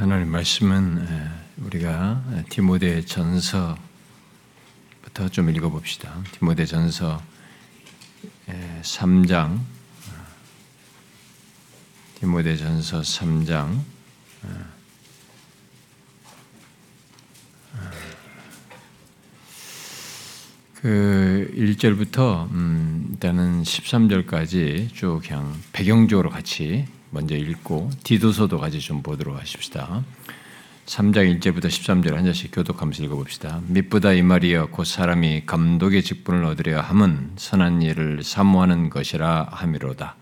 하나님 말씀은 우리가 디모데 전서부터 좀 읽어봅시다. 디모데 전서 3장, 디모데 전서 3장, 그 1절부터 음, 일단은 13절까지 쭉 그냥 배경적으로 같이 먼저 읽고 디도서도 같이 좀 보도록 하십시다. 3장 1절부터 13절 한 절씩 교독하면서 읽어봅시다. mit보다 이 말이여 곧 사람이 감독의 직분을 얻으려 함은 선한 일을 사모하는 것이라 함이로다.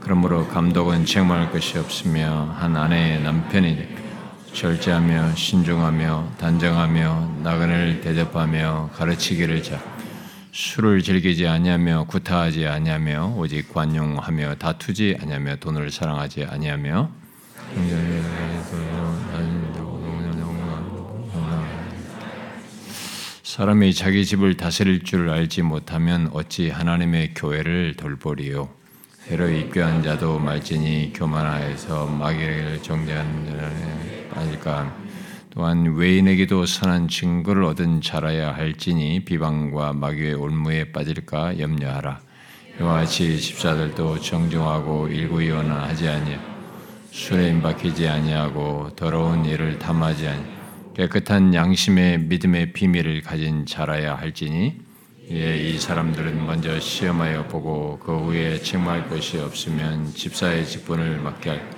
그러므로 감독은 책망할 것이 없으며 한 아내의 남편이 절제하며 신중하며 단정하며 나그네를 대접하며 가르치기를 자 술을 즐기지 아니하며 구타하지 아니하며 오직 관용하며 다투지 아니하며 돈을 사랑하지 아니하며 사람이 자기 집을 다스릴 줄 알지 못하면 어찌 하나님의 교회를 돌보리요? 새로 입교한 자도 말진이 교만하여서 마귀를 정죄하는 자는 아닐까 또한 외인에게도 선한 증거를 얻은 자라야 할지니 비방과 마귀의 올무에 빠질까 염려하라. 이와 같이 집사들도 정중하고 일구이원하지 아니하 술에 임박히지 아니하고 더러운 일을 탐하지 아니 깨끗한 양심의 믿음의 비밀을 가진 자라야 할지니 예, 이 사람들은 먼저 시험하여 보고 그 후에 책망할 것이 없으면 집사의 직분을 맡게 할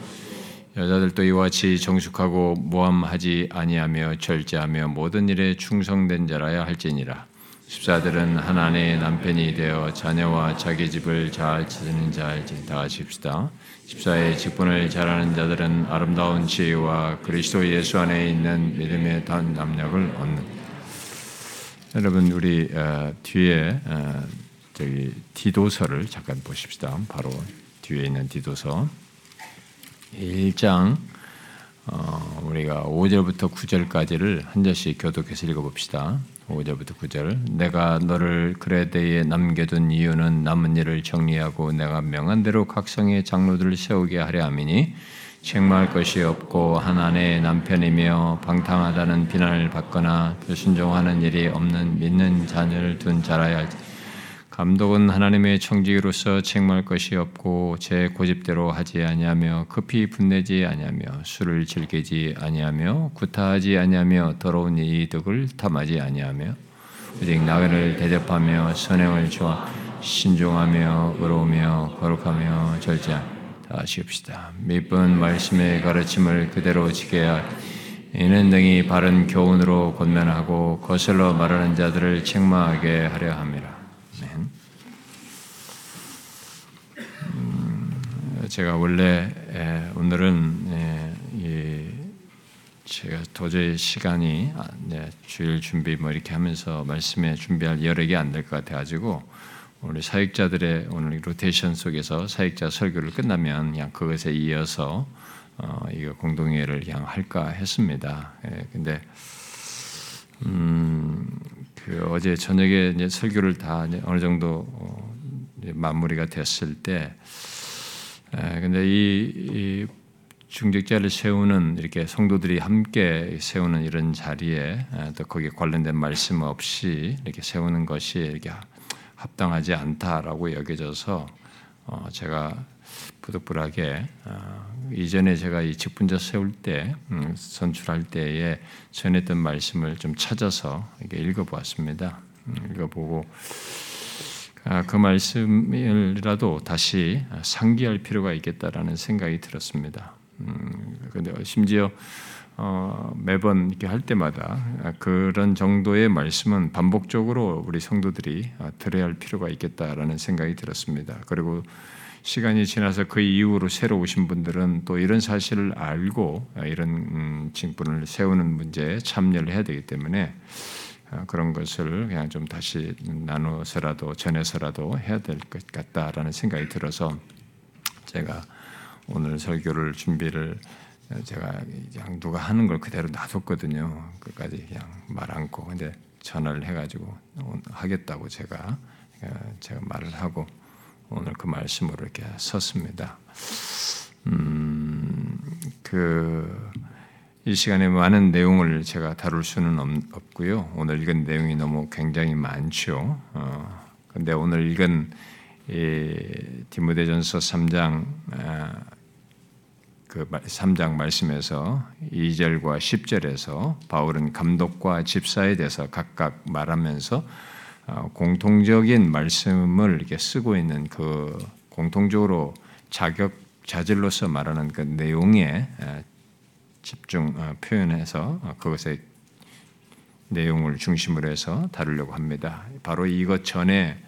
여자들도 이와 같이 정숙하고 모함하지 아니하며 절제하며 모든 일에 충성된 자라야 할지니라. 집사들은 한 아내의 남편이 되어 자녀와 자기 집을 잘 지키는 자일지 다 하십시다. 집사의 직분을 잘하는 자들은 아름다운 지혜와 그리스도 예수 안에 있는 믿음의 단 남력을 얻는. 여러분 우리 어, 뒤에 어, 저기 디도서를 잠깐 보십시다. 바로 뒤에 있는 디도서. 1장 어, 우리가 5절부터 9절까지를 한 절씩 교독해서 읽어봅시다. 5절부터 9절 내가 너를 그레데에 남겨둔 이유는 남은 일을 정리하고 내가 명한 대로 각 성의 장로들을 세우게 하려 함이니 책망할 것이 없고 한 아내의 남편이며 방탕하다는 비난을 받거나 불순종하는 일이 없는 믿는 자녀를 둔 자라야 할지 감독은 하나님의 청지기로서 책망할 것이 없고 제 고집대로 하지 아니하며 급히 분내지 아니하며 술을 즐기지 아니하며 구타하지 아니하며 더러운 이득을 탐하지 아니하며 오직 나그를 대접하며 선행을 좋아 신중하며 의로우며 거룩하며 절제하 다시옵시다. 몇번 말씀의 가르침을 그대로 지켜야 할 이는 등이 바른 교훈으로 권면하고 거슬러 말하는 자들을 책망하게 하려 함이라. 제가 원래 오늘은 제가 도저히 시간이 아, 네, 주일 준비 뭐 이렇게 하면서 말씀에 준비할 여력이 안 될 것 같아가지고 우리 사역자들의 오늘 로테이션 속에서 사역자 설교를 끝나면 그냥 그것에 이어서 어, 이거 공동회를 그냥 할까 했습니다. 예, 근데 음, 그 어제 저녁에 설교를 다 어느 정도 어, 마무리가 됐을 때 근데 이, 이 중직자를 세우는 이렇게 성도들이 함께 세우는 이런 자리에 또 거기에 관련된 말씀 없이 이렇게 세우는 것이 이렇게 합당하지 않다라고 여겨져서 어, 제가 부득불하게 어, 이전에 제가 이 직분자 세울 때 음, 선출할 때에 전했던 말씀을 좀 찾아서 이렇게 읽어보았습니다. 음, 읽어보고 아, 그 말씀이라도 다시 상기할 필요가 있겠다라는 생각이 들었습니다. 그런데 음, 심지어 어, 매번 이렇게 할 때마다 그런 정도의 말씀은 반복적으로 우리 성도들이 들어야 할 필요가 있겠다라는 생각이 들었습니다. 그리고 시간이 지나서 그 이후로 새로 오신 분들은 또 이런 사실을 알고 이런 음, 징분을 세우는 문제에 참여를 해야 되기 때문에 어, 그런 것을 그냥 좀 다시 나눠서라도 전해서라도 해야 될 것 같다라는 생각이 들어서 제가 오늘 설교를 준비를 제가 그냥 누가 하는 걸 그대로 놔뒀거든요. 끝까지 그냥 말 않고 근데 전화를 해가지고 하겠다고 제가 어, 제가 말을 하고 오늘 그 말씀으로 이렇게 섰습니다. 음, 그 이 시간에 많은 내용을 제가 다룰 수는 없고요. 오늘 읽은 내용이 너무 굉장히 많죠. 어, 근데 오늘 읽은 디모데전서 3장 아, 그 3장 말씀에서 2절과 10절에서 바울은 감독과 집사에 대해서 각각 말하면서 어, 공통적인 말씀을 이렇게 쓰고 있는 그 공통적으로 자격 자질로서 말하는 그 내용에 집중 어, 표현해서 어, 그것의 내용을 중심으로 해서 다루려고 합니다. 바로 이것 전에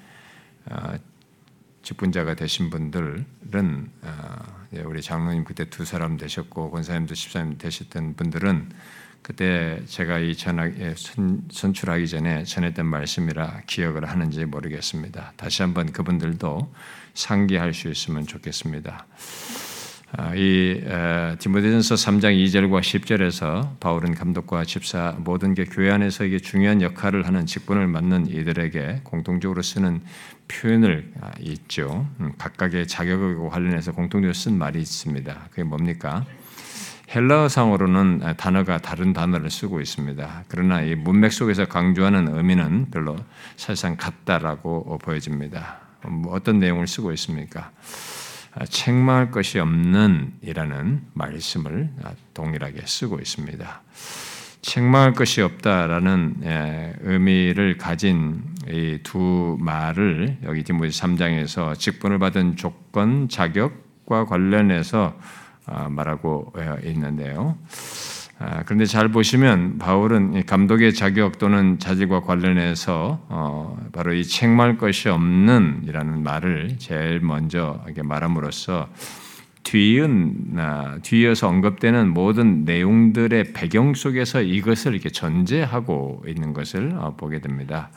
직분자가 되신 분들은 예, 우리 장로님 그때 두 사람 되셨고 권사님도 집사님 되셨던 분들은 그때 제가 이 전학 예, 선출하기 전에 전했던 말씀이라 기억을 하는지 모르겠습니다. 다시 한번 그분들도 상기할 수 있으면 좋겠습니다. 아, 이 디모데전서 3장 2절과 10절에서 바울은 감독과 집사 모든 게 교회 안에서 이게 중요한 역할을 하는 직분을 맡는 이들에게 공통적으로 쓰는 표현을 아, 있죠. 음, 각각의 자격과 관련해서 공통적으로 쓴 말이 있습니다. 그게 뭡니까? 헬라어상으로는 단어가 다른 단어를 쓰고 있습니다. 그러나 이 문맥 속에서 강조하는 의미는 별로 사실상 같다라고 보여집니다. 뭐 어떤 내용을 쓰고 있습니까? 아, 책망할 것이 없는 이라는 말씀을 동일하게 쓰고 있습니다. 책망할 것이 없다라는 예, 의미를 가진 이 두 말을 여기 디모데 3장에서 직분을 받은 조건, 자격과 관련해서 아, 말하고 있는데요. 아, 그런데 잘 보시면 바울은 감독의 자격 또는 자질과 관련해서 어, 바로 이 책망 것이 없는이라는 말을 제일 먼저 말함으로써 뒤은 아, 뒤에서 언급되는 모든 내용들의 배경 속에서 이것을 이렇게 전제하고 있는 것을 어, 보게 됩니다.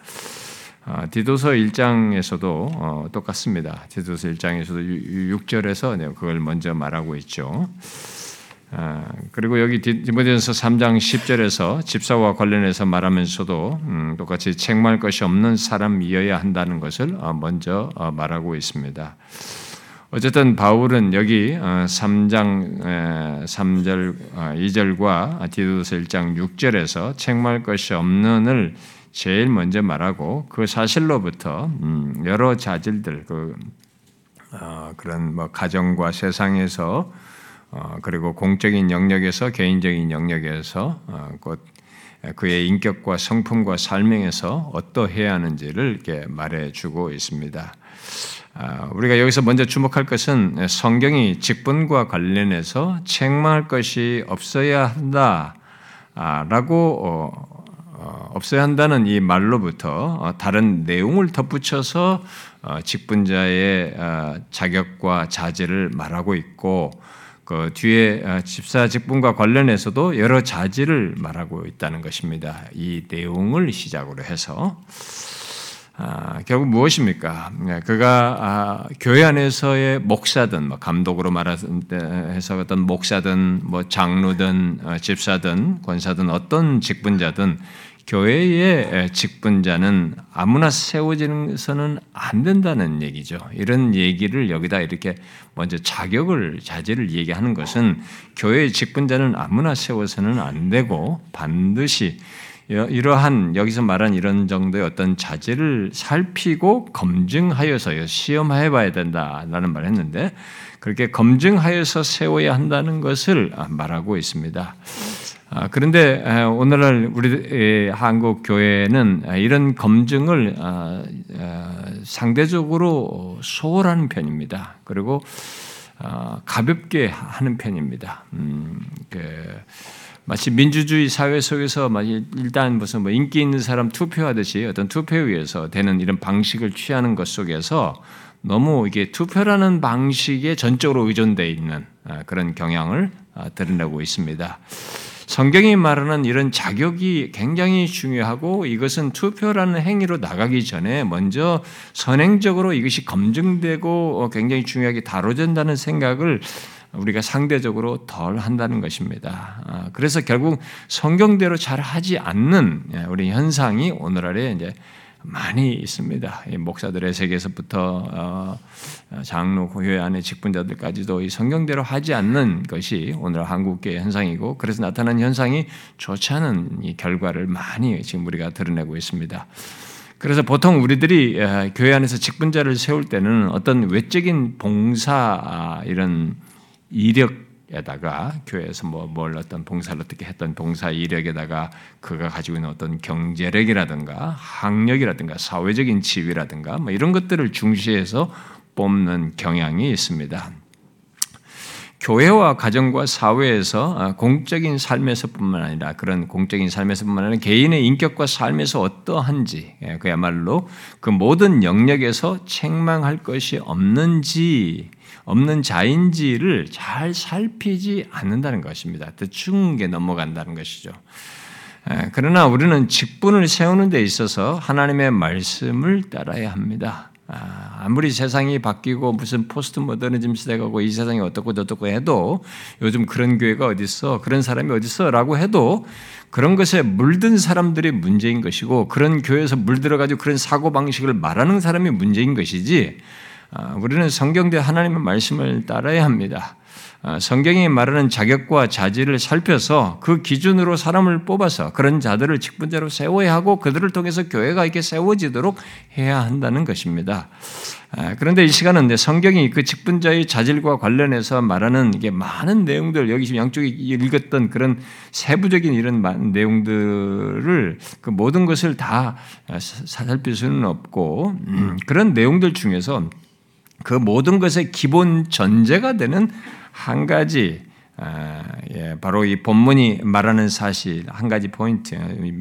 디도서 1장에서도 어, 똑같습니다. 디도서 1장에서도 6절에서 그걸 먼저 말하고 있죠. 아, 그리고 여기 디모데전서 3장 10절에서 집사와 관련해서 말하면서도 음, 똑같이 책망할 것이 없는 사람이어야 한다는 것을 어, 먼저 어, 말하고 있습니다. 어쨌든 바울은 여기 3장 3절 2절과 디도서 1장 6절에서 책망할 것이 없는을 제일 먼저 말하고 그 사실로부터 음, 여러 자질들 그 어, 그런 뭐 가정과 세상에서 어, 그리고 공적인 영역에서 개인적인 영역에서 어, 곧 그의 인격과 성품과 삶에서 어떠해야 하는지를 이렇게 말해주고 있습니다. 아, 우리가 여기서 먼저 주목할 것은 성경이 직분과 관련해서 책망할 것이 없어야 한다라고 어, 없어야 한다는 이 말로부터 다른 내용을 덧붙여서 직분자의 자격과 자질을 말하고 있고 그 뒤에 아, 집사 직분과 관련해서도 여러 자질을 말하고 있다는 것입니다. 이 내용을 시작으로 해서 아, 결국 무엇입니까? 네, 그가 아, 교회 안에서의 목사든 뭐 감독으로 말해서 어떤 목사든 뭐 장로든 어, 집사든 권사든 어떤 직분자든 교회의 직분자는 아무나 세워지는서는 안 된다는 얘기죠. 이런 얘기를 여기다 이렇게 먼저 자격을 자질을 얘기하는 것은 교회의 직분자는 아무나 세워서는 안 되고 반드시 이러한 여기서 말한 이런 정도의 어떤 자질을 살피고 검증하여서 시험해 봐야 된다라는 말을 했는데 그렇게 검증하여서 세워야 한다는 것을 말하고 있습니다. 아, 그런데 오늘날 우리 한국 교회는 이런 검증을 아, 아, 상대적으로 소홀하는 편입니다. 그리고 가볍게 하는 편입니다. 음, 그 마치 민주주의 사회 속에서 일단 무슨 뭐 인기 있는 사람 투표하듯이 어떤 투표에 의해서 되는 이런 방식을 취하는 것 속에서 너무 이게 투표라는 방식에 전적으로 의존되어 있는 그런 경향을 드러내고 있습니다. 성경이 말하는 이런 자격이 굉장히 중요하고 이것은 투표라는 행위로 나가기 전에 먼저 선행적으로 이것이 검증되고 어, 굉장히 중요하게 다뤄진다는 생각을 우리가 상대적으로 덜 한다는 것입니다. 아, 그래서 결국 성경대로 잘 하지 않는 예, 우리 현상이 오늘날에 이제 많이 있습니다. 목사들의 세계에서부터 어, 장로, 교회 안에 직분자들까지도 이 성경대로 하지 않는 것이 오늘 한국계 현상이고 그래서 나타난 현상이 좋지 않은 이 결과를 많이 지금 우리가 드러내고 있습니다. 그래서 보통 우리들이 교회 안에서 직분자를 세울 때는 어떤 외적인 봉사 아, 이런 이력 에다가 교회에서 뭐 뭘 어떤 봉사를 어떻게 했던 봉사 이력에다가 그가 가지고 있는 어떤 경제력이라든가 학력이라든가 사회적인 지위라든가 뭐 이런 것들을 중시해서 뽑는 경향이 있습니다. 교회와 가정과 사회에서 아, 공적인 삶에서뿐만 아니라 그런 공적인 삶에서뿐만 아니라 개인의 인격과 삶에서 어떠한지 예, 그야말로 그 모든 영역에서 책망할 것이 없는지 없는 자인지를 잘 살피지 않는다는 것입니다. 대충 게 넘어간다는 것이죠. 그러나 우리는 직분을 세우는 데 있어서 하나님의 말씀을 따라야 합니다. 아, 아무리 세상이 바뀌고 무슨 포스트 모더니즘 시대가 오고 이 세상이 어떻고 저떻고 해도 요즘 그런 교회가 어딨어 그런 사람이 어딨어 라고 해도 그런 것에 물든 사람들이 문제인 것이고 그런 교회에서 물들어가지고 그런 사고 방식을 말하는 사람이 문제인 것이지 아, 우리는 성경대 하나님의 말씀을 따라야 합니다. 아, 성경이 말하는 자격과 자질을 살펴서 그 기준으로 사람을 뽑아서 그런 자들을 직분자로 세워야 하고 그들을 통해서 교회가 이렇게 세워지도록 해야 한다는 것입니다. 아, 그런데 이 시간은 성경이 그 직분자의 자질과 관련해서 말하는 이게 많은 내용들 여기 지금 양쪽에 읽었던 그런 세부적인 이런 내용들을 그 모든 것을 다 살필 수는 없고 음, 그런 내용들 중에서 그 모든 것의 기본 전제가 되는 한 가지 아, 예, 바로 이 본문이 말하는 사실 한 가지 포인트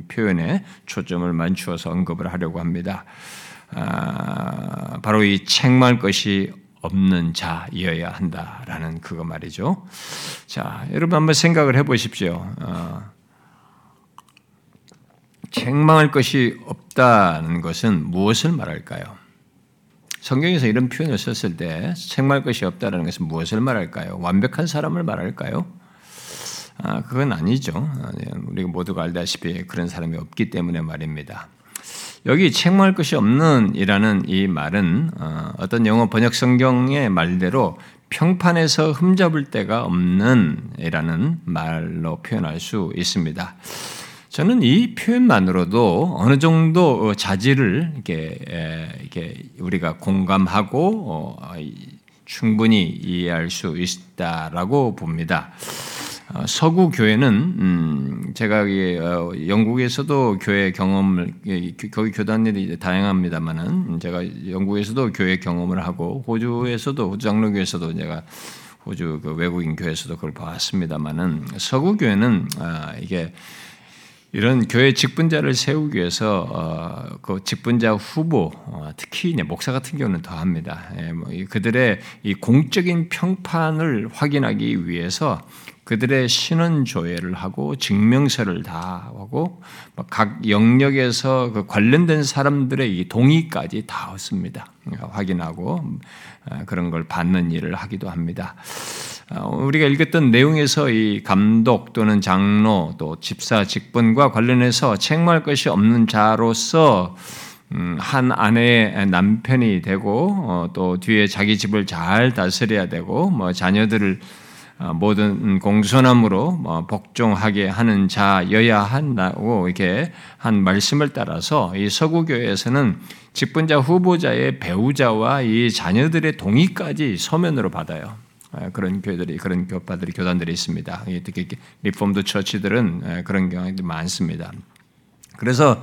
표현에 초점을 맞추어서 언급을 하려고 합니다. 아, 바로 이 책망 것이 없는 자여야 한다라는 그거 말이죠. 자, 여러분 한번 생각을 해보십시오. 어, 책망할 것이 없다는 것은 무엇을 말할까요? 성경에서 이런 표현을 썼을 때 책망할 것이 없다는 것은 무엇을 말할까요? 완벽한 사람을 말할까요? 아, 그건 아니죠. 아, 네, 우리가 모두가 알다시피 그런 사람이 없기 때문에 말입니다. 여기 책망할 것이 없는 이라는 이 말은 어, 어떤 영어 번역 성경의 말대로 평판에서 흠잡을 데가 없는 이라는 말로 표현할 수 있습니다. 저는 이 표현만으로도 어느 정도 어, 자질을 이렇게, 이렇게 우리가 공감하고 어, 충분히 이해할 수 있다라고 봅니다. 어, 서구 교회는 음, 제가 영국에서도 교회 경험을 거기 교단들이 다양합니다만은 제가 영국에서도 교회 경험을 하고 호주에서도 호주 장로교에서도 제가 호주 그 외국인 교회에서도 그걸 봤습니다만은 서구 교회는 아, 이게 이런 교회 직분자를 세우기 위해서 어, 그 직분자 후보, 어, 특히 목사 같은 경우는 더 합니다. 예, 뭐 그들의 이 공적인 평판을 확인하기 위해서 그들의 신원 조회를 하고 증명서를 다 하고 각 영역에서 그 관련된 사람들의 이 동의까지 다 얻습니다. 확인하고 어, 그런 걸 받는 일을 하기도 합니다. 어, 우리가 읽었던 내용에서 이 감독 또는 장로 또 집사 직분과 관련해서 책망할 것이 없는 자로서 음, 한 아내의 남편이 되고 어, 또 뒤에 자기 집을 잘 다스려야 되고 뭐 자녀들을 어, 모든 공손함으로 뭐 복종하게 하는 자여야 한다고 이렇게 한 말씀을 따라서 이 서구 교회에서는 직분자 후보자의 배우자와 이 자녀들의 동의까지 서면으로 받아요. 아, 그런 교회들이 그런 교파들이 교단들이 있습니다. 특히 Reformed church들은 그런 경향이 많습니다. 그래서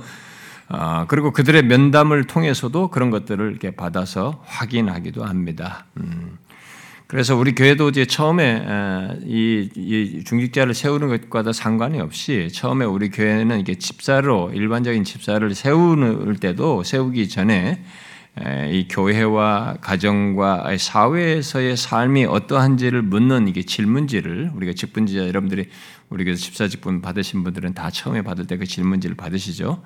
아, 그리고 그들의 면담을 통해서도 그런 것들을 이렇게 받아서 확인하기도 합니다. 음. 그래서 우리 교회도 이제 처음에 이, 이 중직자를 세우는 것과도 상관이 없이 처음에 우리 교회는 이게 집사로 일반적인 집사를 세우는 때도 세우기 전에 이 교회와 가정과 사회에서의 삶이 어떠한지를 묻는 이게 질문지를 우리가 직분지자 여러분들이 우리 교회 집사 직분 받으신 분들은 다 처음에 받을 때 그 질문지를 받으시죠.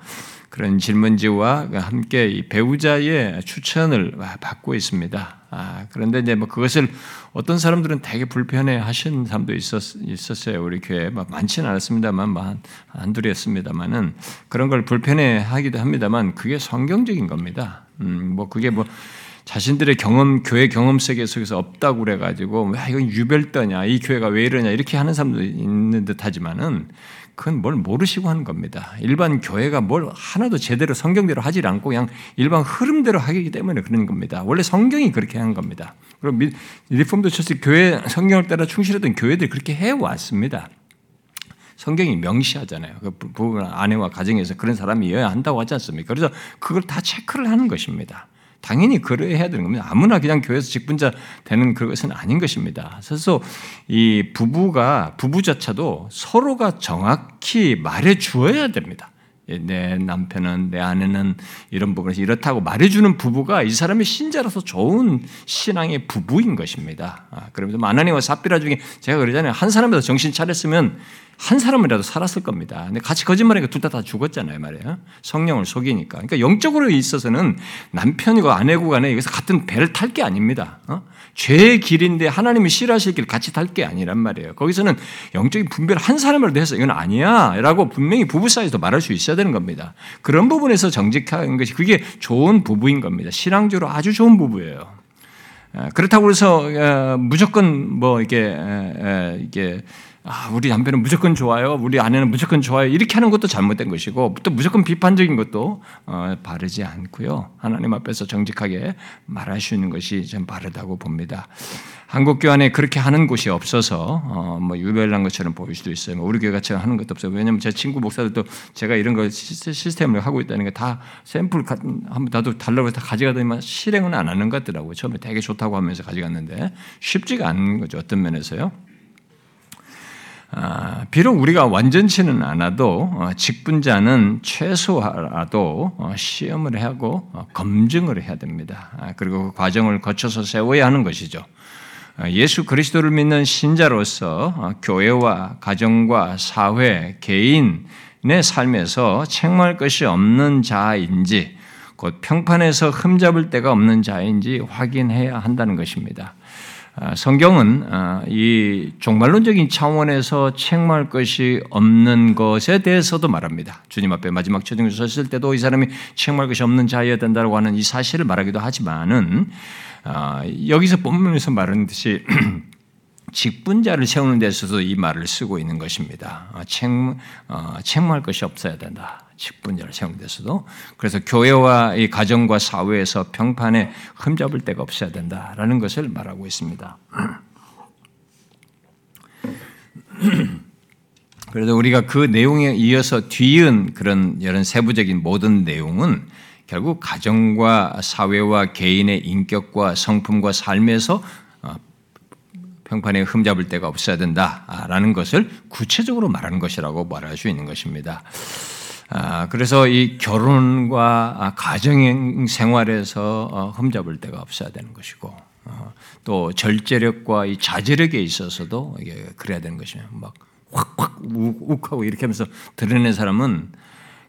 그런 질문지와 함께 이 배우자의 추천을 받고 있습니다. 아, 그런데 이제 뭐 그것을 어떤 사람들은 되게 불편해 하신 사람도 있었, 있었어요. 우리 교회. 뭐 많지는 않았습니다만, 뭐 한, 한둘이었습니다만은 그런 걸 불편해 하기도 합니다만 그게 성경적인 겁니다. 음, 뭐 그게 뭐 자신들의 경험, 교회 경험 세계 속에서 없다고 그래가지고, 야, 이건 유별떠냐, 이 교회가 왜 이러냐, 이렇게 하는 사람도 있는 듯 하지만은, 그건 뭘 모르시고 하는 겁니다. 일반 교회가 뭘 하나도 제대로 성경대로 하질 않고 그냥 일반 흐름대로 하기 때문에 그런 겁니다. 원래 성경이 그렇게 한 겁니다. 그리고 리폼도 처치 교회 성경을 따라 충실했던 교회들이 그렇게 해왔습니다. 성경이 명시하잖아요. 그 부부 아내와 가정에서 그런 사람이어야 한다고 하지 않습니까? 그래서 그걸 다 체크를 하는 것입니다. 당연히 그래야 되는 겁니다. 아무나 그냥 교회에서 직분자 되는 그것은 아닌 것입니다. 그래서 이 부부가 부부자차도 서로가 정확히 말해 주어야 됩니다. 예, 내 남편은 내 아내는 이런 부분에서 이렇다고 말해주는 부부가 이 사람이 신자로서 좋은 신앙의 부부인 것입니다. 아, 그러면서 마나니와 사피라 중에 제가 그러잖아요. 한 사람이라도 정신 차렸으면 한 사람이라도 살았을 겁니다. 근데 같이 거짓말하니까 둘 다 다 죽었잖아요, 말이에요. 성령을 속이니까. 그러니까 영적으로 있어서는 남편이고 아내고 간에 여기서 같은 배를 탈 게 아닙니다. 어? 죄의 길인데 하나님이 싫어하실 길 같이 탈 게 아니란 말이에요. 거기서는 영적인 분별 한 사람이라도 해서 이건 아니야 라고 분명히 부부 사이에서 말할 수 있어야 되는 겁니다. 그런 부분에서 정직한 것이 그게 좋은 부부인 겁니다. 신앙적으로 아주 좋은 부부예요. 그렇다고 해서 어, 무조건 뭐 이게 이게 아, 우리 남편은 무조건 좋아요. 우리 아내는 무조건 좋아요. 이렇게 하는 것도 잘못된 것이고 또 무조건 비판적인 것도 어, 바르지 않고요. 하나님 앞에서 정직하게 말할 수 있는 것이 좀 바르다고 봅니다. 한국 교회 에 그렇게 하는 곳이 없어서 어, 뭐 유별난 것처럼 보일 수도 있어요. 뭐 우리 교회 같이 하는 것도 없어요. 왜냐하면 제 친구 목사들도 제가 이런 거 시스템을 하고 있다는 게 다 샘플 한번 나도 달라고 다 가져가더니만 실행은 안 하는 것 같더라고요. 처음에 되게 좋다고 하면서 가져갔는데 쉽지가 않은 거죠. 어떤 면에서요. 아, 비록 우리가 완전치는 않아도 어, 직분자는 최소라도 어, 시험을 하고 어, 검증을 해야 됩니다. 아, 그리고 그 과정을 거쳐서 세워야 하는 것이죠. 예수 그리스도를 믿는 신자로서 교회와 가정과 사회, 개인의 삶에서 책망할 것이 없는 자인지, 곧 평판에서 흠잡을 데가 없는 자인지 확인해야 한다는 것입니다. 아, 성경은 아, 이 종말론적인 차원에서 책망할 것이 없는 것에 대해서도 말합니다. 주님 앞에 마지막 처중에 섰을 때도 이 사람이 책망할 것이 없는 자여야 된다고 하는 이 사실을 말하기도 하지만은 아, 여기서 본문에서 말하는 듯이 직분자를 세우는 데서도 이 말을 쓰고 있는 것입니다. 책, 어, 책망할 것이 없어야 된다. 직분자를 세우는 데서도 그래서 교회와 이 가정과 사회에서 평판에 흠잡을 데가 없어야 된다라는 것을 말하고 있습니다. 그래서 우리가 그 내용에 이어서 뒤은 그런 이런 세부적인 모든 내용은 결국 가정과 사회와 개인의 인격과 성품과 삶에서 어, 평판에 흠잡을 데가 없어야 된다라는 것을 구체적으로 말하는 것이라고 말할 수 있는 것입니다. 아, 그래서 이 결혼과 아, 가정 생활에서 어, 흠잡을 데가 없어야 되는 것이고 어, 또 절제력과 이 자제력에 있어서도 이게 그래야 되는 것이며 막 확확 욱하고 이렇게 하면서 드러낸 사람은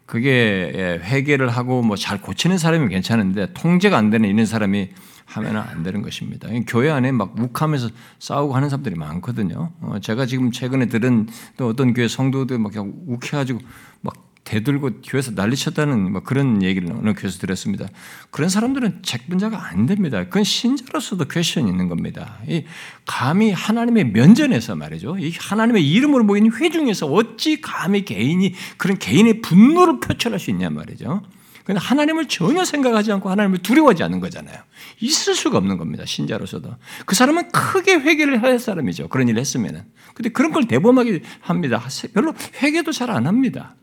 그게 예, 회개를 하고 뭐 잘 고치는 사람이 괜찮은데 통제가 안 되는 이런 사람이 하면 안 되는 것입니다. 교회 안에 막 욱하면서 싸우고 하는 사람들이 많거든요. 어, 제가 지금 최근에 들은 또 어떤 교회 성도들 막 욱해가지고 막 대들고 교회에서 난리쳤다는 뭐 그런 얘기를 어느 교회에서 들었습니다. 그런 사람들은 책분자가 안 됩니다. 그건 신자로서도 퀘션이 있는 겁니다. 이 감히 하나님의 면전에서 말이죠. 이 하나님의 이름으로 모인 회중에서 어찌 감히 개인이 그런 개인의 분노를 표출할 수 있냐 말이죠. 근데 하나님을 전혀 생각하지 않고 하나님을 두려워하지 않는 거잖아요. 있을 수가 없는 겁니다. 신자로서도. 그 사람은 크게 회개를 할 사람이죠. 그런 일을 했으면은. 근데 그런 걸 대범하게 합니다. 별로 회개도 잘 안 합니다.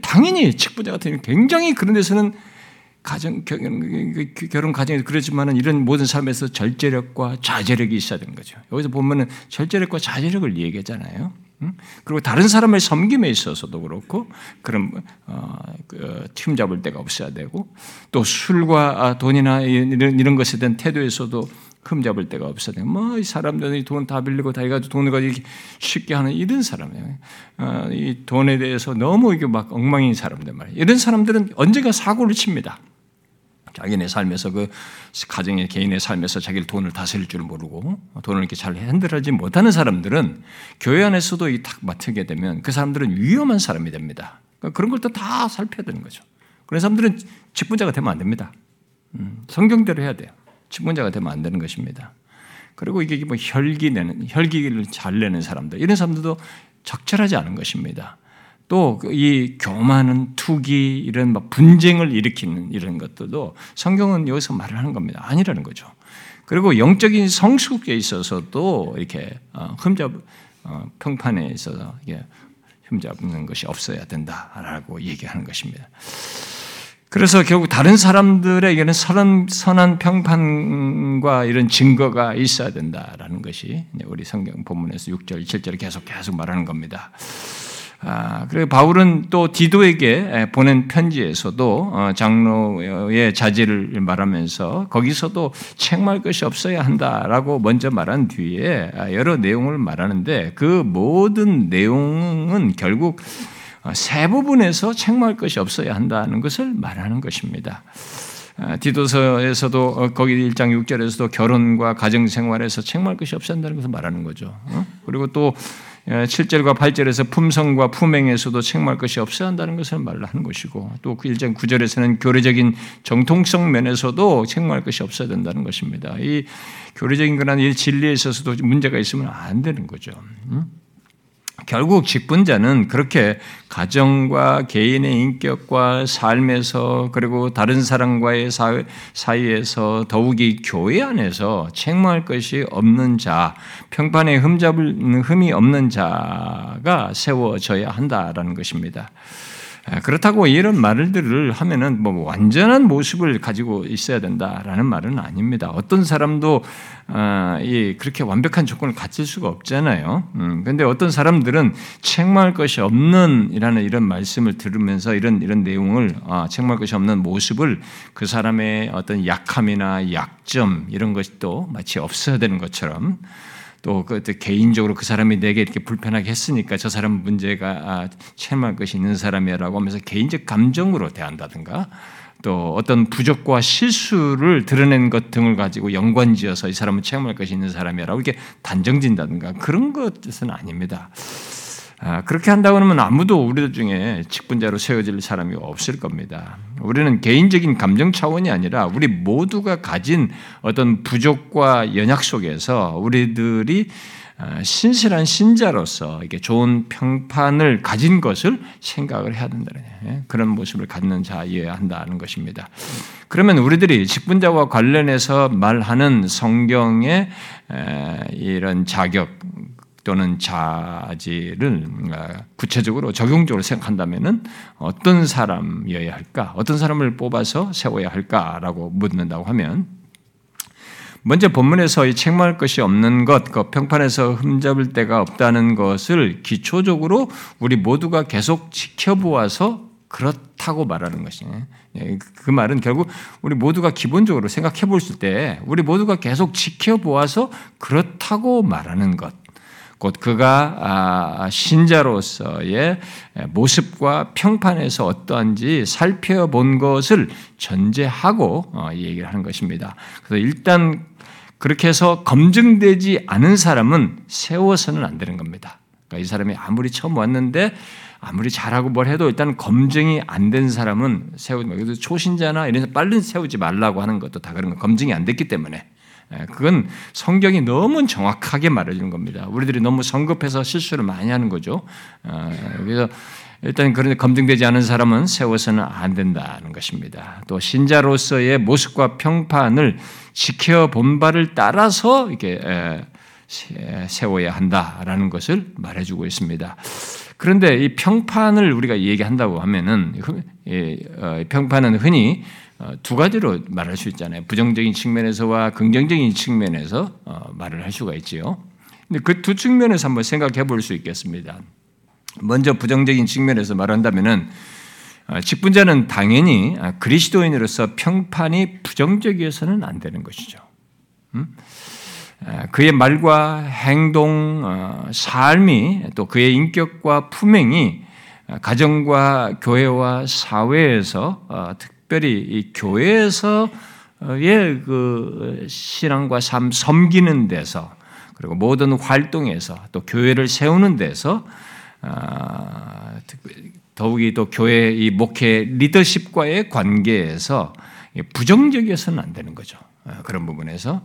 당연히 직부자 같은 굉장히 그런 데서는 가정 결혼, 가정에서 그렇지만은 이런 모든 삶에서 절제력과 자제력이 있어야 되는 거죠. 여기서 보면은 절제력과 자제력을 얘기하잖아요. 그리고 다른 사람을 섬김에 있어서도 그렇고 그런 어, 그, 틈 잡을 데가 없어야 되고 또 술과 돈이나 이런 이런 것에 대한 태도에서도 흠잡을 데가 없어요. 뭐이 사람들이 돈 다 빌리고 다 해가지고 돈을 가지고 쉽게 하는 이런 사람이에요. 어, 이 돈에 대해서 너무 이게 막 엉망인 사람들 말이에요. 이런 사람들은 언젠가 사고를 칩니다. 자기네 삶에서 그 가정의 개인의 삶에서 자기를 돈을 다스릴 줄 모르고 돈을 이렇게 잘 핸들하지 못하는 사람들은 교회 안에서도 이탁 맡게 되면 그 사람들은 위험한 사람이 됩니다. 그러니까 그런 것도 다 살펴야 되는 거죠. 그런 사람들은 직분자가 되면 안 됩니다. 음, 성경대로 해야 돼요. 직분자가 되면 안 되는 것입니다. 그리고 이게 뭐 혈기 내는 혈기를 잘 내는 사람들 이런 사람들도 적절하지 않은 것입니다. 또 이 교만은 투기 이런 막 분쟁을 일으키는 이런 것들도 성경은 여기서 말을 하는 겁니다. 아니라는 거죠. 그리고 영적인 성숙에 있어서도 이렇게 어, 흠잡 어, 평판에 있어서 흠잡는 것이 없어야 된다라고 얘기하는 것입니다. 그래서 결국 다른 사람들에게는 선한, 선한 평판과 이런 증거가 있어야 된다라는 것이 우리 성경 본문에서 6절, 7절 계속 계속 말하는 겁니다. 아, 그리고 바울은 또 디도에게 보낸 편지에서도 어, 장로의 자질을 말하면서 거기서도 책말 것이 없어야 한다라고 먼저 말한 뒤에 여러 내용을 말하는데 그 모든 내용은 결국 어, 세 부분에서 책망할 것이 없어야 한다는 것을 말하는 것입니다. 어, 디도서에서도 어, 거기 1장 6절에서도 결혼과 가정 생활에서 책망할 것이 없어야 한다는 것을 말하는 거죠. 그리고 또 7절과 8절에서 품성과 품행에서도 책망할 것이 없어야 한다는 것을 말을 하는 것이고 또그 1장 9절에서는 교리적인 정통성 면에서도 책망할 것이 없어야 된다는 것입니다. 이 교리적인 그런 진리에 있어서도 문제가 있으면 안 되는 거죠. 결국 직분자는 그렇게 가정과 개인의 인격과 삶에서 그리고 다른 사람과의 사이에서 더욱이 교회 안에서 책망할 것이 없는 자, 평판에 흠잡을 흠이 없는 자가 세워져야 한다라는 것입니다. 아, 그렇다고 이런 말들을 하면은 뭐 완전한 모습을 가지고 있어야 된다라는 말은 아닙니다. 어떤 사람도 아, 그렇게 완벽한 조건을 갖출 수가 없잖아요. 그런데 음, 어떤 사람들은 책망할 것이 없는이라는 이런 말씀을 들으면서 이런 이런 내용을 아, 책망할 것이 없는 모습을 그 사람의 어떤 약함이나 약점 이런 또 마치 없어야 되는 것처럼 또 그 개인적으로 그 사람이 내게 이렇게 불편하게 했으니까 저 사람 문제가 아, 체험할 것이 있는 사람이라고 하면서 개인적 감정으로 대한다든가 또 어떤 부족과 실수를 드러낸 것 등을 가지고 연관지어서 이 사람은 체험할 것이 있는 사람이라고 이렇게 단정진다든가 그런 것은 아닙니다. 아, 그렇게 한다고 하면 아무도 우리들 중에 직분자로 세워질 사람이 없을 겁니다. 우리는 개인적인 감정 차원이 아니라 우리 모두가 가진 어떤 부족과 연약 속에서 우리들이 아, 신실한 신자로서 이게 좋은 평판을 가진 것을 생각을 해야 된다는 예, 그런 모습을 갖는 자여야 한다는 것입니다. 그러면 우리들이 직분자와 관련해서 말하는 성경의 이런 자격 또는 자질을 구체적으로 적용적으로 생각한다면 어떤 사람이어야 할까? 어떤 사람을 뽑아서 세워야 할까라고 묻는다고 하면 먼저 본문에서 이 책망할 것이 없는 것, 그 평판에서 흠잡을 데가 없다는 것을 기초적으로 우리 모두가 계속 지켜보아서 그렇다고 말하는 것이에요. 예, 그 말은 결국 우리 모두가 기본적으로 생각해 볼 때 우리 모두가 계속 지켜보아서 그렇다고 말하는 것. 곧 그가 아, 신자로서의 모습과 평판에서 어떠한지 살펴본 것을 전제하고 어, 얘기를 하는 것입니다. 그래서 일단 그렇게 해서 검증되지 않은 사람은 세워서는 안 되는 겁니다. 그러니까 이 사람이 아무리 처음 왔는데 아무리 잘하고 뭘 해도 일단 검증이 안 된 사람은 세우지 말 초신자나 이런 빨리 세우지 말라고 하는 것도 다 그런 거 검증이 안 됐기 때문에 예, 그건 성경이 너무 정확하게 말해주는 겁니다. 우리들이 너무 성급해서 실수를 많이 하는 거죠. 어, 그래서 일단 그런데 검증되지 않은 사람은 세워서는 안 된다는 것입니다. 또 신자로서의 모습과 평판을 지켜본 바를 따라서 이렇게 세워야 한다라는 것을 말해주고 있습니다. 그런데 이 평판을 우리가 얘기한다고 하면은 어, 평판은 흔히 어, 두 가지로 말할 수 있잖아요. 부정적인 측면에서와 긍정적인 측면에서 어, 말을 할 수가 있지요. 근데 그 두 측면에서 한번 생각해 볼 수 있겠습니다. 먼저 부정적인 측면에서 말한다면은 어, 직분자는 당연히 그리스도인으로서 평판이 부정적이어서는 안 되는 것이죠. 음? 그의 말과 행동, 어, 삶이 또 그의 인격과 품행이 가정과 교회와 사회에서 어, 특별히 이 교회에서의 그 신앙과 삶 섬기는 데서 그리고 모든 활동에서 또 교회를 세우는 데서 아, 더욱이 또 교회 이 목회 리더십과의 관계에서 부정적이어서는 안 되는 거죠. 아, 그런 부분에서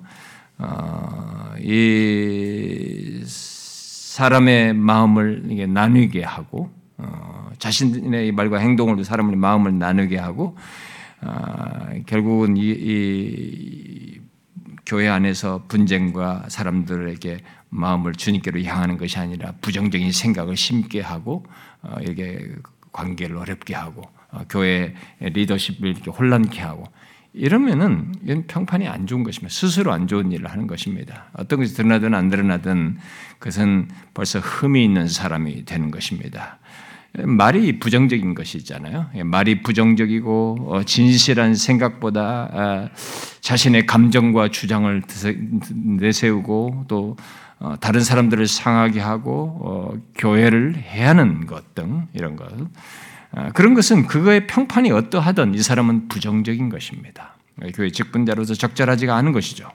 어, 이 사람의 마음을 나누게 하고 어, 자신의 말과 행동으로 사람의 마음을 나누게 하고 아, 결국은 이, 이 교회 안에서 분쟁과 사람들에게 마음을 주님께로 향하는 것이 아니라 부정적인 생각을 심게 하고 어, 이렇게 관계를 어렵게 하고 교회 리더십을 이렇게 혼란케 하고 이러면은 이건 평판이 안 좋은 것입니다. 스스로 안 좋은 일을 하는 것입니다. 어떤 것이 드러나든 안 드러나든 그것은 벌써 흠이 있는 사람이 되는 것입니다. 말이 부정적인 것이잖아요. 말이 부정적이고 어, 진실한 생각보다 아, 자신의 감정과 주장을 내세우고 또 어, 다른 사람들을 상하게 하고 어, 교회를 해하는 것 등 이런 것 아, 그런 것은 그거의 평판이 어떠하든 이 사람은 부정적인 것입니다. 교회 직분자로서 적절하지가 않은 것이죠.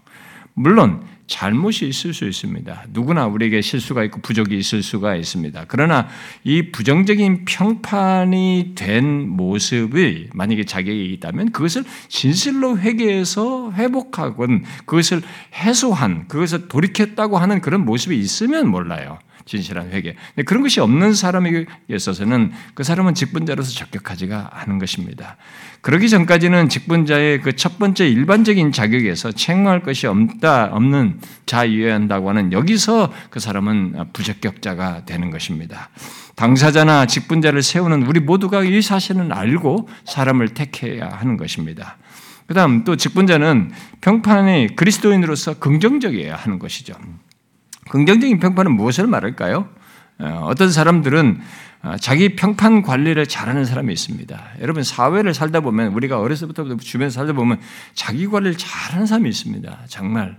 물론 잘못이 있을 수 있습니다. 누구나 우리에게 실수가 있고 부족이 있을 수가 있습니다. 그러나 이 부정적인 평판이 된 모습이 만약에 자기에게 있다면 그것을 진실로 회개해서 회복하건 그것을 해소한 그것을 돌이켰다고 하는 그런 모습이 있으면 몰라요. 진실한 회개. 그런 것이 없는 사람에게 있어서는 그 사람은 직분자로서 적격하지가 않은 것입니다. 그러기 전까지는 직분자의 그 첫 번째 일반적인 자격에서 책망할 것이 없다, 없는 자유해야 한다고 하는 여기서 그 사람은 부적격자가 되는 것입니다. 당사자나 직분자를 세우는 우리 모두가 이 사실을 알고 사람을 택해야 하는 것입니다. 그 다음 또 직분자는 평판이 그리스도인으로서 긍정적이어야 하는 것이죠. 긍정적인 평판은 무엇을 말할까요? 어, 어떤 사람들은 어, 자기 평판 관리를 잘하는 사람이 있습니다. 여러분 사회를 살다 보면 우리가 어렸을 때부터 주변에 살다 보면 자기 관리를 잘하는 사람이 있습니다. 정말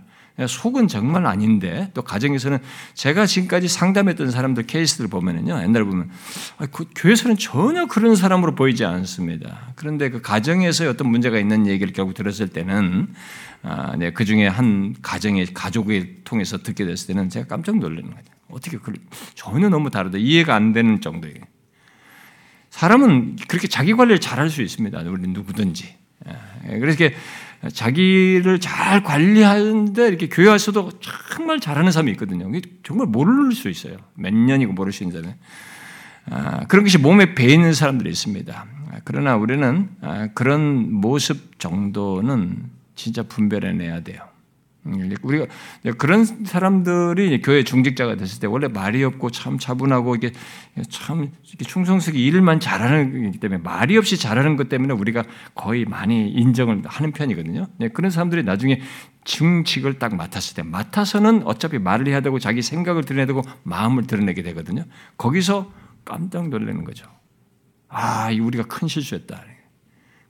속은 정말 아닌데 또 가정에서는 제가 지금까지 상담했던 사람들 케이스들 보면은요 옛날에 보면 아, 그 교회에서는 전혀 그런 사람으로 보이지 않습니다. 그런데 그 가정에서 어떤 문제가 있는 얘기를 결국 들었을 때는 아, 네, 그 중에 한 가정의 가족을 통해서 듣게 됐을 때는 제가 깜짝 놀라는 거죠. 어떻게 그 전혀 너무 다르다 이해가 안 되는 정도예요. 사람은 그렇게 자기 관리를 잘할 수 있습니다. 우리 누구든지. 예, 그래서 자기를 잘 관리하는데 이렇게 교회에서도 정말 잘하는 사람이 있거든요. 정말 모를 수 있어요. 몇 년이고 모를 수 있는 사람. 아, 그런 것이 몸에 배 있는 사람들이 있습니다. 그러나 우리는 아, 그런 모습 정도는 진짜 분별해내야 돼요. 음, 우리가 그런 사람들이 교회 중직자가 됐을 때 원래 말이 없고 참 차분하고 이게 참 충성스럽게 일만 잘하는 기 때문에 말이 없이 잘하는 것 때문에 우리가 거의 많이 인정을 하는 편이거든요. 네, 그런 사람들이 나중에 중직을 딱 맡았을 때 맡아서는 어차피 말을 해야 되고 자기 생각을 드러내야 되고 마음을 드러내게 되거든요. 거기서 깜짝 놀라는 거죠. 아, 우리가 큰 실수했다.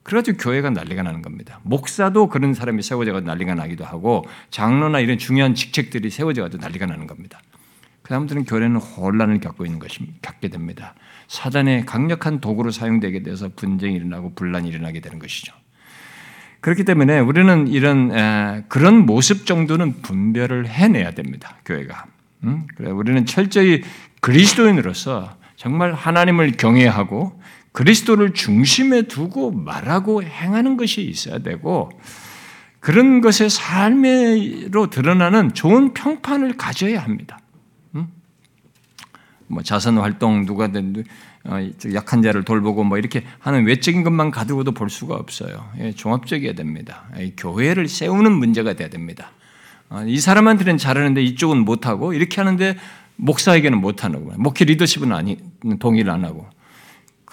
그래가지고 교회가 난리가 나는 겁니다. 목사도 그런 사람이 세워져가지고 난리가 나기도 하고 장로나 이런 중요한 직책들이 세워져가지고 난리가 나는 겁니다. 그 사람들은 교회는 혼란을 겪고 있는 것이 겪게 됩니다. 사단의 강력한 도구로 사용되게 돼서 분쟁이 일어나고 분란이 일어나게 되는 것이죠. 그렇기 때문에 우리는 이런 에, 그런 모습 정도는 분별을 해내야 됩니다. 교회가. 음? 그래 우리는 철저히 그리스도인으로서 정말 하나님을 경외하고 그리스도를 중심에 두고 말하고 행하는 것이 있어야 되고 그런 것의 삶으로 드러나는 좋은 평판을 가져야 합니다. 음? 뭐 자선 활동 누가 된 어, 약한 자를 돌보고 뭐 이렇게 하는 외적인 것만 가지고도 볼 수가 없어요. 예, 종합적이어야 됩니다. 교회를 세우는 문제가 돼야 됩니다. 어, 이 사람한테는 잘하는데 이쪽은 못하고 이렇게 하는데 목사에게는 못하는 거예요. 목회 리더십은 아니 동의를 안 하고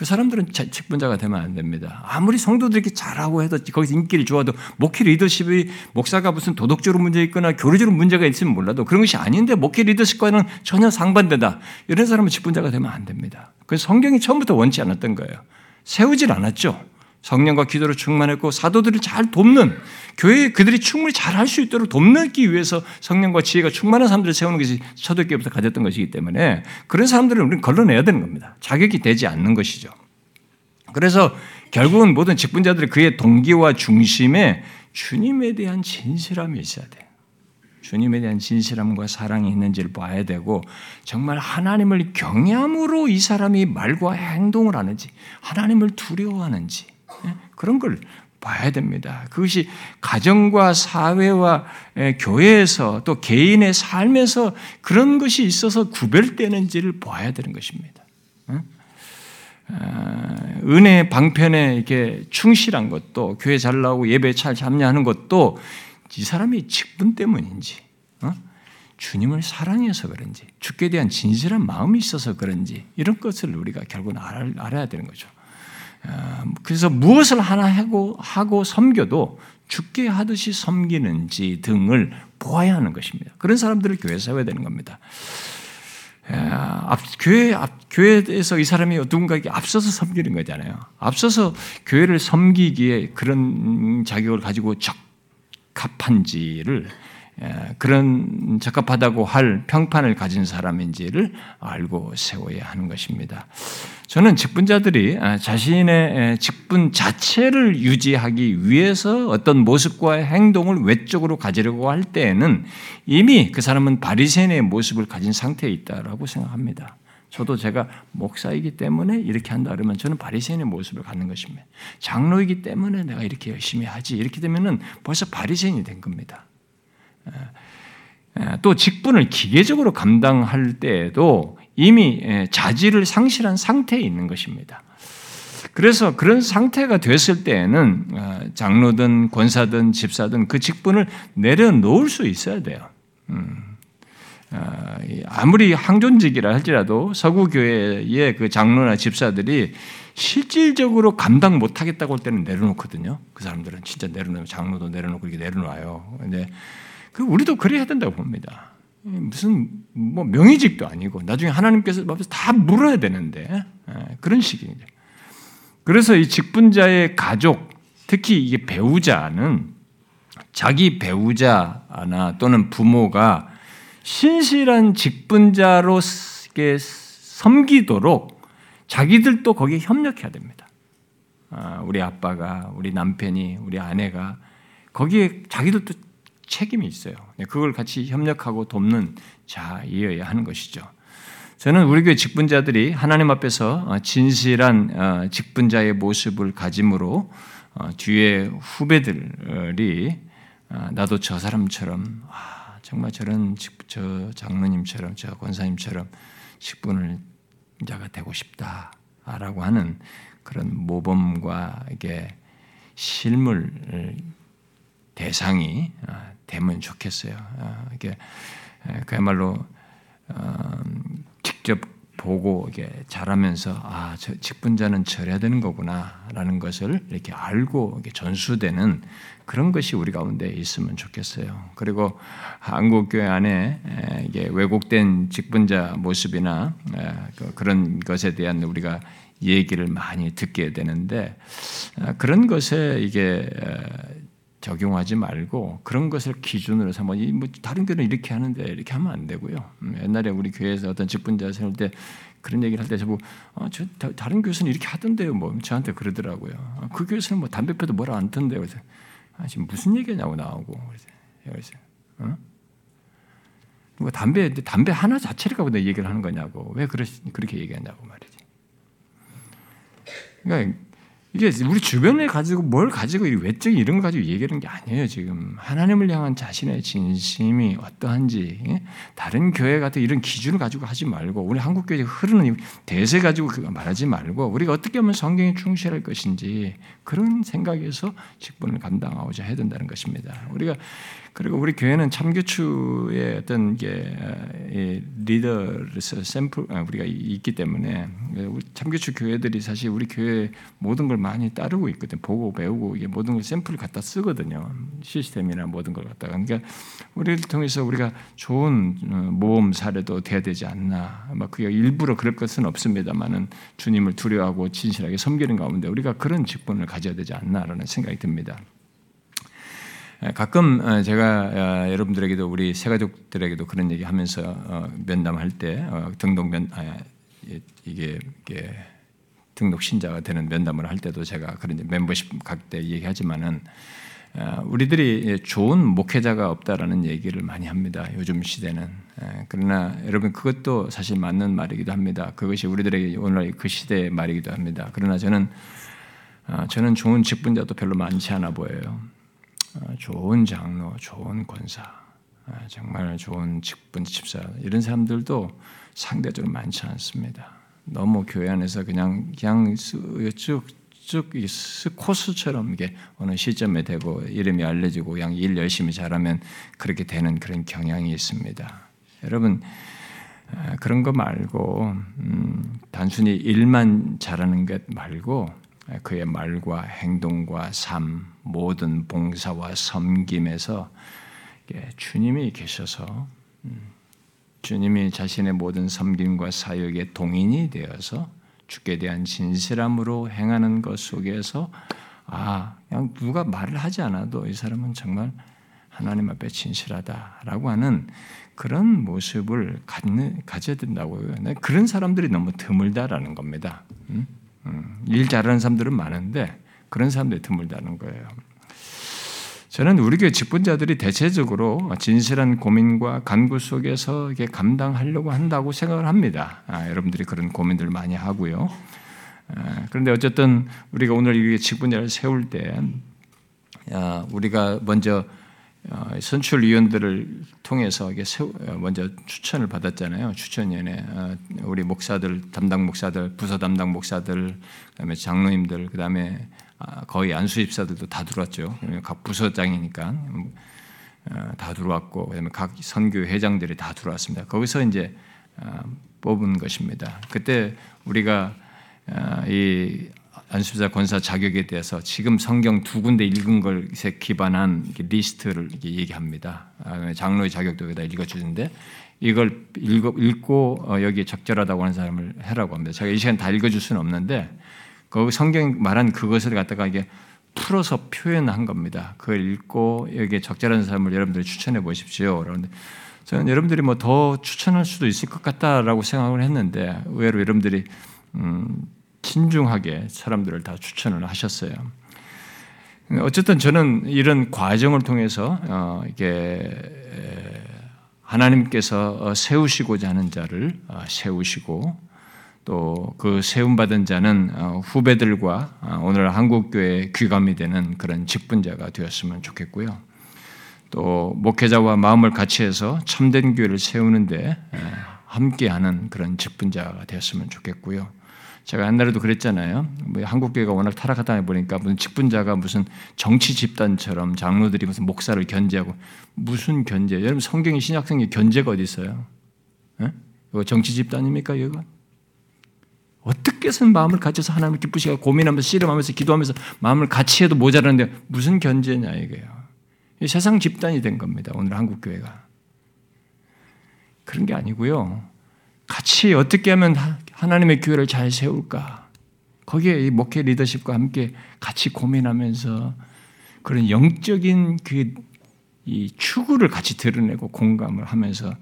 그 사람들은 직분자가 되면 안 됩니다. 아무리 성도들이 이렇게 잘하고 해도 거기서 인기를 좋아도 목회 리더십이 목사가 무슨 도덕적으로 문제 있거나 교리적으로 문제가 있으면 몰라도 그런 것이 아닌데 목회 리더십과는 전혀 상반되다. 이런 사람은 직분자가 되면 안 됩니다. 그래서 성경이 처음부터 원치 않았던 거예요. 세우질 않았죠. 성령과 기도로 충만했고 사도들을 잘 돕는 교회 그들이 충분히 잘 할 수 있도록 돕기 위해서 성령과 지혜가 충만한 사람들을 세우는 것이 초대교회부터 가졌던 것이기 때문에 그런 사람들을 우리는 걸러내야 되는 겁니다. 자격이 되지 않는 것이죠. 그래서 결국은 모든 직분자들이 그의 동기와 중심에 주님에 대한 진실함이 있어야 돼요. 주님에 대한 진실함과 사랑이 있는지를 봐야 되고 정말 하나님을 경외함으로 이 사람이 말과 행동을 하는지 하나님을 두려워하는지 예? 그런 걸 봐야 됩니다. 그것이 가정과 사회와 예, 교회에서 또 개인의 삶에서 그런 것이 있어서 구별되는지를 봐야 되는 것입니다. 예? 아, 은혜 방편에 이렇게 충실한 것도 교회 잘 나오고 예배 잘 참여하는 것도 이 사람이 직분 때문인지, 어? 주님을 사랑해서 그런지, 주께 대한 진실한 마음이 있어서 그런지 이런 것을 우리가 결국은 알아야 되는 거죠. 아, 그래서 무엇을 하나 하고 하고 섬겨도 죽게 하듯이 섬기는지 등을 보아야 하는 것입니다. 그런 사람들을 교회 세워야 되는 겁니다. 앞, 교회 앞, 교회에서 이 사람이 누군가에게 앞서서 섬기는 거잖아요. 앞서서 교회를 섬기기에 그런 자격을 가지고 적합한지를 그런 적합하다고 할 평판을 가진 사람인지를 알고 세워야 하는 것입니다. 저는 직분자들이 아, 자신의 직분 자체를 유지하기 위해서 어떤 모습과 행동을 외적으로 가지려고 할 때에는 이미 그 사람은 바리새인의 모습을 가진 상태에 있다라고 생각합니다. 저도 제가 목사이기 때문에 이렇게 한다 그러면 저는 바리새인의 모습을 갖는 것입니다. 장로이기 때문에 내가 이렇게 열심히 하지 이렇게 되면은 벌써 바리새인이 된 겁니다. 또 직분을 기계적으로 감당할 때에도 이미 자질을 상실한 상태에 있는 것입니다. 그래서 그런 상태가 됐을 때에는 어, 장로든 권사든 집사든 그 직분을 내려놓을 수 있어야 돼요. 음. 어, 아무리 항존직이라 할지라도 서구 교회의 그 장로나 집사들이 실질적으로 감당 못하겠다고 할 때는 내려놓거든요. 그 사람들은 진짜 내려놓고 장로도 내려놓고 이렇게 내려놔요. 근데 그 우리도 그래야 된다고 봅니다. 무슨 뭐 명의직도 아니고 나중에 하나님께서 다 물어야 되는데 예, 그런 식이죠. 그래서 이 직분자의 가족, 특히 이게 배우자는 자기 배우자나 또는 부모가 신실한 직분자로 섬기도록 자기들도 거기에 협력해야 됩니다. 아, 우리 아빠가, 우리 남편이, 우리 아내가 거기에 자기들도 책임이 있어요. 네, 그걸 같이 협력하고 돕는 자이어야 하는 것이죠. 저는 우리 교회 직분자들이 하나님 앞에서 어, 진실한 어, 직분자의 모습을 가짐으로 어, 뒤에 후배들이 나도 저 사람처럼 아, 정말 저런 저 장로님처럼 저 권사님처럼 직분을 자가 되고 싶다라고 하는 그런 모범과 이게 실물 대상이 되면 좋겠어요. 아, 이게 그야말로 어, 직접 보고 이게 자라면서 아, 저 직분자는 저래야 되는 거구나라는 것을 이렇게 알고 전수되는 그런 것이 우리 가운데 있으면 좋겠어요. 그리고 한국 교회 안에 이게 왜곡된 직분자 모습이나 그 그런 것에 대한 우리가 얘기를 많이 듣게 되는데 아, 그런 것에 이게 적용하지 말고 그런 것을 기준으로 삼아 뭐 다른 교회는 이렇게 하는데 이렇게 하면 안 되고요. 음, 옛날에 우리 교회에서 어떤 직분자 세울 때 그런 얘기를 할 때 저보고 어, 저 다른 교수는 이렇게 하던데요. 뭐 저한테 그러더라고요. 어, 그 교수는 뭐 담배 피도 뭐라 안 던데요. 그래서 아, 지금 무슨 얘기냐고 나오고 그래서 어? 뭐 담배 담배 하나 자체를 갖고 내 얘기를 하는 거냐고 왜 그러, 그렇게 얘기하냐고 말이지. 그러니까 이게 우리 주변에 가지고 뭘 가지고 외적인 이런 걸 가지고 얘기하는 게 아니에요. 지금 하나님을 향한 자신의 진심이 어떠한지 예? 다른 교회 같은 이런 기준을 가지고 하지 말고 우리 한국 교회 흐르는 대세 가지고 말하지 말고 우리가 어떻게 하면 성경에 충실할 것인지 그런 생각에서 직분을 감당하고자 해야 된다는 것입니다. 우리가 그리고 우리 교회는 참교추의 어떤 게 리더로서 샘플 아, 우리가 있기 때문에 참교추 교회들이 사실 우리 교회 모든 걸 많이 따르고 있거든. 보고 배우고 이게 모든 걸 샘플을 갖다 쓰거든요. 시스템이나 모든 걸 갖다가. 그러니까 우리를 통해서 우리가 좋은 어, 모험 사례도 돼야 되지 않나. 막 그게 일부러 그럴 것은 없습니다만은 주님을 두려워하고 진실하게 섬기는 가운데 우리가 그런 직분을 가져야 되지 않나라는 생각이 듭니다. 가끔 어, 제가 어, 여러분들에게도 우리 새가족들에게도 그런 얘기 하면서 어, 면담할 때 등록 면 아, 이게, 이게 등록 신자가 되는 면담을 할 때도 제가 그런 멤버십 갈 때 얘기하지만은 우리들이 좋은 목회자가 없다라는 얘기를 많이 합니다. 요즘 시대는 그러나 여러분 그것도 사실 맞는 말이기도 합니다. 그것이 우리들에게 오늘 그 시대의 말이기도 합니다. 그러나 저는 저는 좋은 직분자도 별로 많지 않아 보여요. 어, 좋은 장로, 좋은 권사, 어, 정말 좋은 직분 집사 이런 사람들도 상대적으로 많지 않습니다. 너무 교회 안에서 그냥 그냥 쭉쭉 코스처럼 이게 어느 시점에 되고 이름이 알려지고 그냥 일 열심히 잘하면 그렇게 되는 그런 경향이 있습니다. 여러분 어, 그런 거 말고 음, 단순히 일만 잘하는 것 말고 그의 말과 행동과 삶, 모든 봉사와 섬김에서 주님이 계셔서 음, 주님이 자신의 모든 섬김과 사역의 동인이 되어서 주께 대한 진실함으로 행하는 것 속에서 아 그냥 누가 말을 하지 않아도 이 사람은 정말 하나님 앞에 진실하다라고 하는 그런 모습을 갖는, 가져야 된다고요. 그런 사람들이 너무 드물다라는 겁니다. 음? 음, 일 잘하는 사람들은 많은데 그런 사람들이 드물다는 거예요. 저는 우리 교회 직분자들이 대체적으로 진실한 고민과 간구 속에서 이게 감당하려고 한다고 생각을 합니다. 아, 여러분들이 그런 고민들 많이 하고요. 아, 그런데 어쨌든 우리가 오늘 이 직분자를 세울 때 아, 우리가 먼저 어, 선출위원들을 통해서 이게 어, 먼저 추천을 받았잖아요. 추천위원회 어, 우리 목사들 담당 목사들 부서 담당 목사들 그다음에 장로님들 그다음에 아, 거의 안수집사들도 다 들어왔죠. 각 부서장이니까 음, 다 들어왔고 그다음에 각 선교 회장들이 다 들어왔습니다. 거기서 이제 뽑은 것입니다. 그때 우리가 이 안수자 권사 자격에 대해서 지금 성경 두 군데 읽은 것에 기반한 리스트를 얘기합니다. 아, 장로의 자격도 여기다 읽어주는데 이걸 읽고 어, 여기 적절하다고 하는 사람을 해라고 합니다. 제가 이 시간 다 읽어줄 수는 없는데 그 성경 말한 그것을 갖다가 이게 풀어서 표현한 겁니다. 그걸 읽고 여기에 적절한 사람을 여러분들이 추천해 보십시오. 그런데 저는 여러분들이 뭐 더 추천할 수도 있을 것 같다라고 생각을 했는데 의외로 여러분들이 음, 신중하게 사람들을 다 추천을 하셨어요. 어쨌든 저는 이런 과정을 통해서 어, 이게 하나님께서 어, 세우시고자 하는 자를 어, 세우시고 또 그 세움 받은 자는 후배들과 오늘 한국 교회 귀감이 되는 그런 직분자가 되었으면 좋겠고요. 또 목회자와 마음을 같이 해서 참된 교회를 세우는데 함께하는 그런 직분자가 되었으면 좋겠고요. 제가 옛날에도 그랬잖아요. 뭐 한국교회가 워낙 타락하다 보니까 무슨 직분자가 무슨 정치 집단처럼 장로들이 무슨 목사를 견제하고 무슨 견제? 여러분 성경의 신약성에 견제가 어디 있어요? 예? 이거 정치 집단입니까 이거? 어떻게 해서 마음을 갖춰서 하나님을 기쁘시게 고민하면서 씨름하면서 기도하면서 마음을 같이 해도 모자라는데 무슨 견제냐 이게요. 세상 집단이 된 겁니다. 오늘 한국 교회가 그런 게 아니고요. 같이 어떻게 하면 하나님의 교회를 잘 세울까? 거기에 이 목회 리더십과 함께 같이 고민하면서 그런 영적인 그 이 추구를 같이 드러내고 공감을 하면서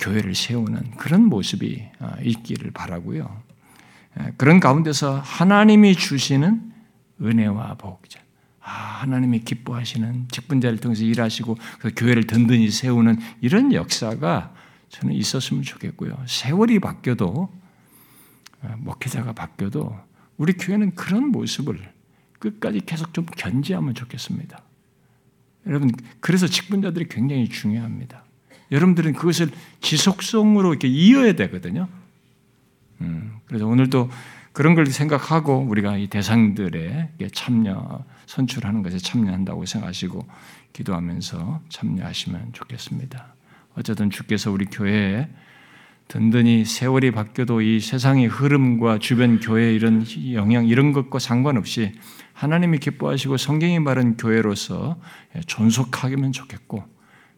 교회를 세우는 그런 모습이 어, 있기를 바라고요. 그런 가운데서 하나님이 주시는 은혜와 복, 아, 하나님이 기뻐하시는 직분자를 통해서 일하시고 그 교회를 든든히 세우는 이런 역사가 저는 있었으면 좋겠고요. 세월이 바뀌어도 어, 목회자가 바뀌어도 우리 교회는 그런 모습을 끝까지 계속 좀 견지하면 좋겠습니다. 여러분, 그래서 직분자들이 굉장히 중요합니다. 여러분들은 그것을 지속성으로 이렇게 이어야 되거든요. 음, 그래서 오늘도 그런 걸 생각하고 우리가 이 대상들에 참여 선출하는 것에 참여한다고 생각하시고 기도하면서 참여하시면 좋겠습니다. 어쨌든 주께서 우리 교회에 든든히 세월이 바뀌어도 이 세상의 흐름과 주변 교회 이런 영향 이런 것과 상관없이 하나님이 기뻐하시고 성경이 말한 교회로서 존속하기면 좋겠고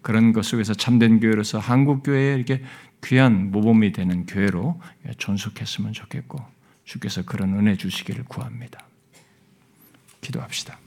그런 것 속에서 참된 교회로서 한국 교회에 이렇게 귀한 모범이 되는 교회로 존속했으면 좋겠고 주께서 그런 은혜 주시기를 구합니다. 기도합시다.